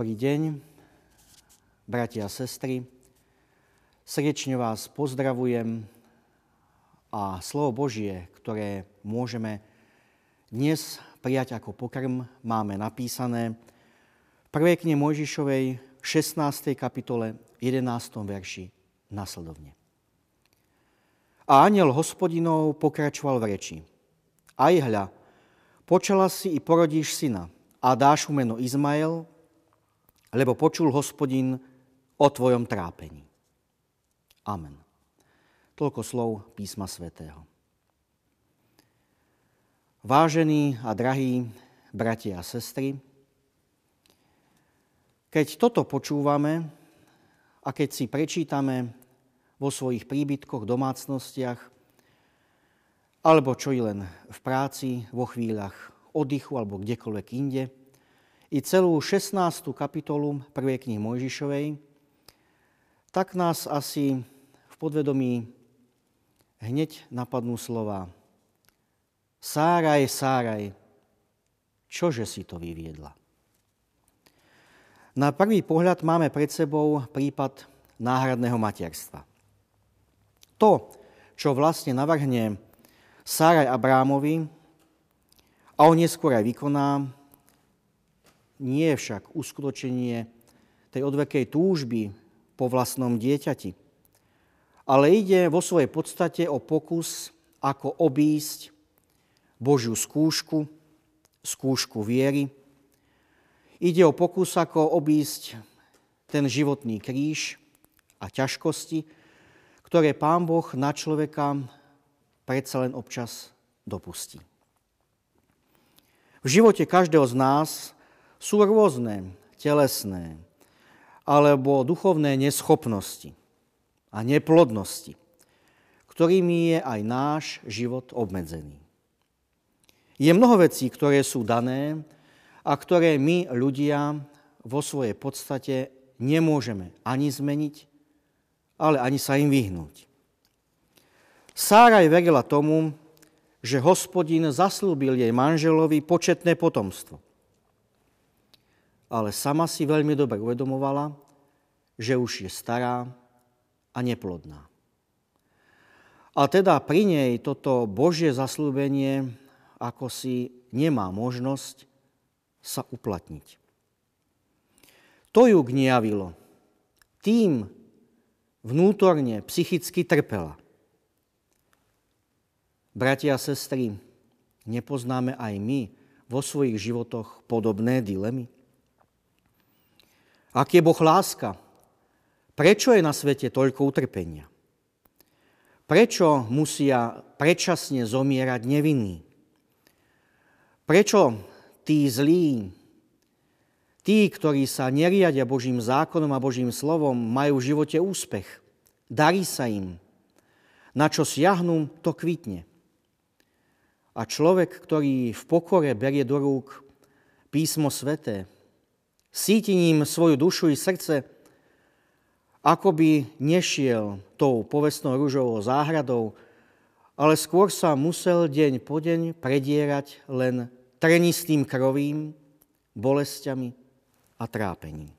Dobrý deň, bratia a sestry. Srdečne vás pozdravujem a slovo Božie, ktoré môžeme dnes prijať ako pokrm, máme napísané v 1. knihe Mojžišovej 16. kapitole 11. verši nasledovne. A aniel hospodinov pokračoval v reči. Aj hľa, počala si i porodíš syna a dáš mu meno Izmael, lebo počul hospodin o tvojom trápení. Amen. Toľko slov písma svätého. Vážení a drahí bratia a sestry, keď toto počúvame a keď si prečítame vo svojich príbytkoch, domácnostiach, alebo čo i len v práci, vo chvíľach oddychu alebo kdekoľvek inde, i celú 16. kapitolu 1. knihy Mojžišovej, tak nás asi v podvedomí hneď napadnú slova Sáraj, Sáraj, čože si to vyviedla? Na prvý pohľad máme pred sebou prípad náhradného materstva. To, čo vlastne navrhne Sáraj Abrámovi a on neskôr aj vykoná, nie je však uskutočenie tej odvekej túžby po vlastnom dieťati, ale ide vo svojej podstate o pokus, ako obísť Božiu skúšku, skúšku viery. Ide o pokus, ako obísť ten životný kríž a ťažkosti, ktoré Pán Boh na človeka predsa len občas dopustí. V živote každého z nás sú rôzne telesné alebo duchovné neschopnosti a neplodnosti, ktorými je aj náš život obmedzený. Je mnoho vecí, ktoré sú dané a ktoré my ľudia vo svojej podstate nemôžeme ani zmeniť, ale ani sa im vyhnúť. Sáraj verila tomu, že hospodin zaslúbil jej manželovi početné potomstvo – ale sama si veľmi dobre uvedomovala, že už je stará a neplodná. A teda pri nej toto Božie zaslúbenie ako si nemá možnosť sa uplatniť. To ju gniavilo. Tým vnútorne, psychicky trpela. Bratia a sestry, nepoznáme aj my vo svojich životoch podobné dilemy? Ak je Boh láska? Prečo je na svete toľko utrpenia? Prečo musia predčasne zomierať nevinní? Prečo tí zlí, tí, ktorí sa neriadia Božím zákonom a Božím slovom, majú v živote úspech? Darí sa im. Na čo siahnu, to kvitne. A človek, ktorý v pokore berie do rúk písmo sveté, sítiním svoju dušu i srdce, ako by nešiel tou povestnou rúžovou záhradou, ale skôr sa musel deň po deň predierať len trenistým krovím, bolestiami a trápením.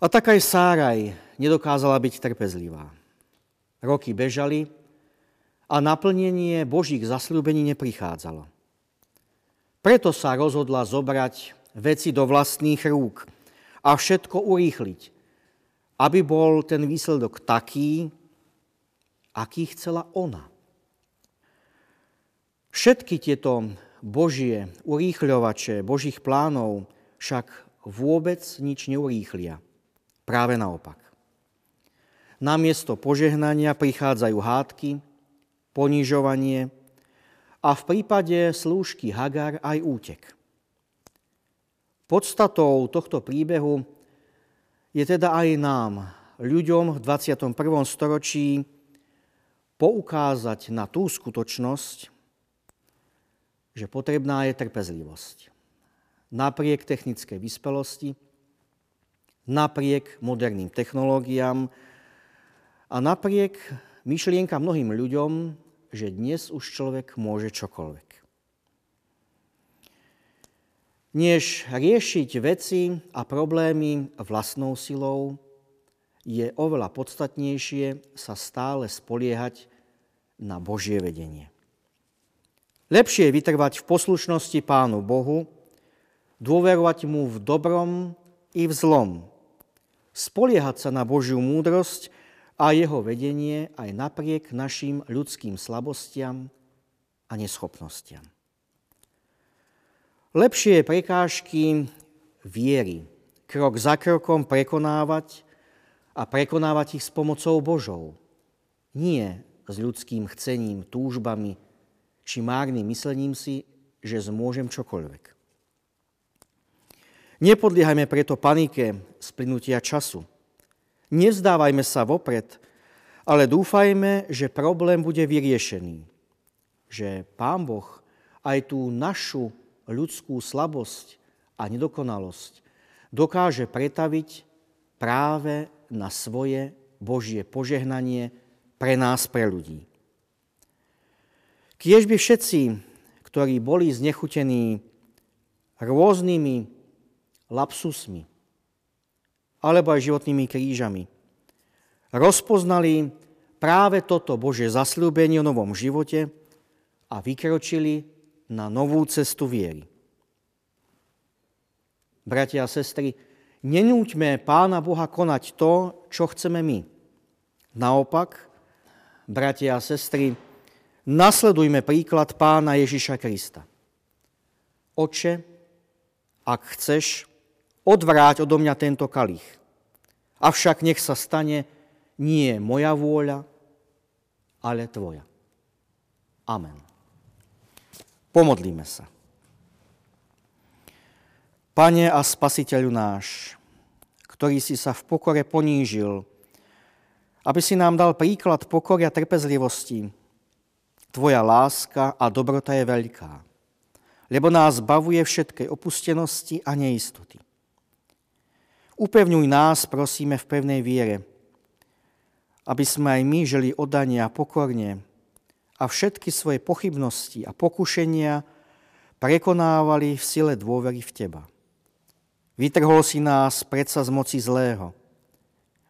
A tak aj Sáraj nedokázala byť trpezlivá. Roky bežali a naplnenie Božích zasľúbení neprichádzalo. Preto sa rozhodla zobrať veci do vlastných rúk a všetko urýchliť, aby bol ten výsledok taký, aký chcela ona. Všetky tieto Božie urýchľovače, Božích plánov však vôbec nič neurýchlia. Práve naopak. Namiesto požehnania prichádzajú hádky, ponižovanie, a v prípade slúžky Hagar aj útek. Podstatou tohto príbehu je teda aj nám, ľuďom v 21. storočí, poukázať na tú skutočnosť, že potrebná je trpezlivosť. Napriek technickej vyspelosti, napriek moderným technológiám a napriek myšlienka mnohým ľuďom, že dnes už človek môže čokoľvek. než riešiť veci a problémy vlastnou silou, je oveľa podstatnejšie sa stále spoliehať na Božie vedenie. Lepšie je vytrvať v poslušnosti Pánu Bohu, dôverovať Mu v dobrom i v zlom, spoliehať sa na Božiu múdrosť a jeho vedenie aj napriek našim ľudským slabostiam a neschopnostiam. Lepšie je prekážky viery, krok za krokom prekonávať a prekonávať ich s pomocou Božou. Nie s ľudským chcením, túžbami či márnym myslením si, že zmôžem čokoľvek. Nepodliehajme preto panike z plynutia času. Nevzdávajme sa vopred, ale dúfajme, že problém bude vyriešený. Že Pán Boh aj tú našu ľudskú slabosť a nedokonalosť dokáže pretaviť práve na svoje Božie požehnanie pre nás, pre ľudí. Kiež by všetci, ktorí boli znechutení rôznymi lapsusmi alebo aj životnými krížami, rozpoznali práve toto Bože zasľúbenie o novom živote a vykročili na novú cestu viery. Bratia a sestry, nenúťme Pána Boha konať to, čo chceme my. Naopak, bratia a sestry, nasledujme príklad Pána Ježiša Krista. Oče, ak chceš, odvráť odo mňa tento kalich. Avšak nech sa stane nie moja vôľa, ale tvoja. Amen. Pomodlíme sa. Pane a Spasiteľu náš, ktorý si sa v pokore ponížil, aby si nám dal príklad a trpezlivosti. Tvoja láska a dobrota je veľká, lebo nás bavuje všetkej opustenosti a neistoty. Upevňuj nás, prosíme, v pevnej viere, aby sme aj my žili odania pokorne a všetky svoje pochybnosti a pokušenia prekonávali v sile dôvery v Teba. Vytrhol si nás predsa z moci zlého.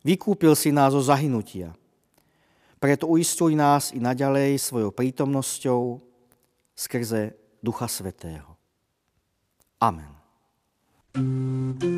Vykúpil si nás zo zahynutia. Preto uistuj nás i naďalej svojou prítomnosťou skrze Ducha Svetého. Amen. Thank you.